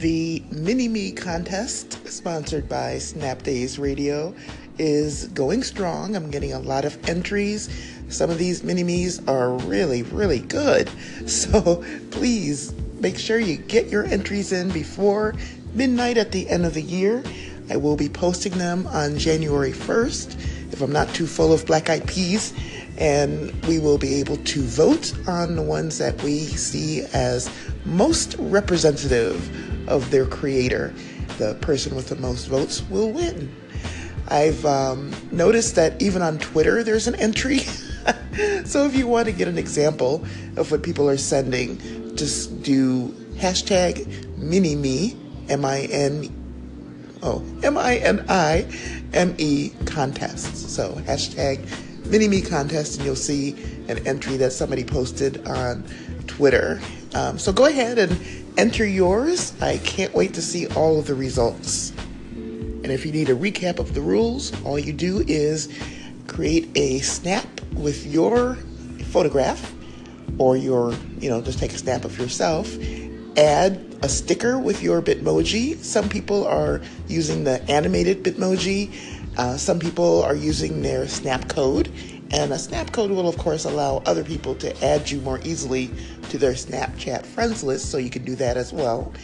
Mini Me contest, sponsored by Snap Days Radio, is going strong. I'm getting a lot of entries. Some of these mini me's are really, really good. So please make sure you get your entries in before midnight at the end of the year. I will be posting them on January 1st if I'm not too full of black eyed peas. And we will be able to vote on the ones that we see as most representative of their creator. The person with the most votes will win. I've um, noticed that even on Twitter, there's an entry. so if you want to get an example of what people are sending, just do hashtag mini me, M I N oh M I N I M E contests. So hashtag mini me contest, and you'll see an entry that somebody posted on Twitter. Um, so go ahead and enter yours. I can't wait to see all of the results. And if you need a recap of the rules, all you do is create a snap with your photograph or your, you know, just take a snap of yourself, add a sticker with your Bitmoji. Some people are using the animated Bitmoji. Uh, some people are using their snap code. And a snap code will, of course, allow other people to add you more easily to their Snapchat friends list, so you can do that as well.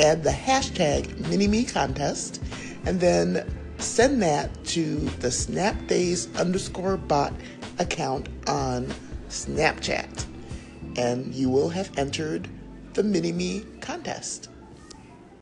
Add the hashtag MiniMe contest, and then send that to the Snapdays underscore bot account on Snapchat. And you will have entered the Mini Me contest.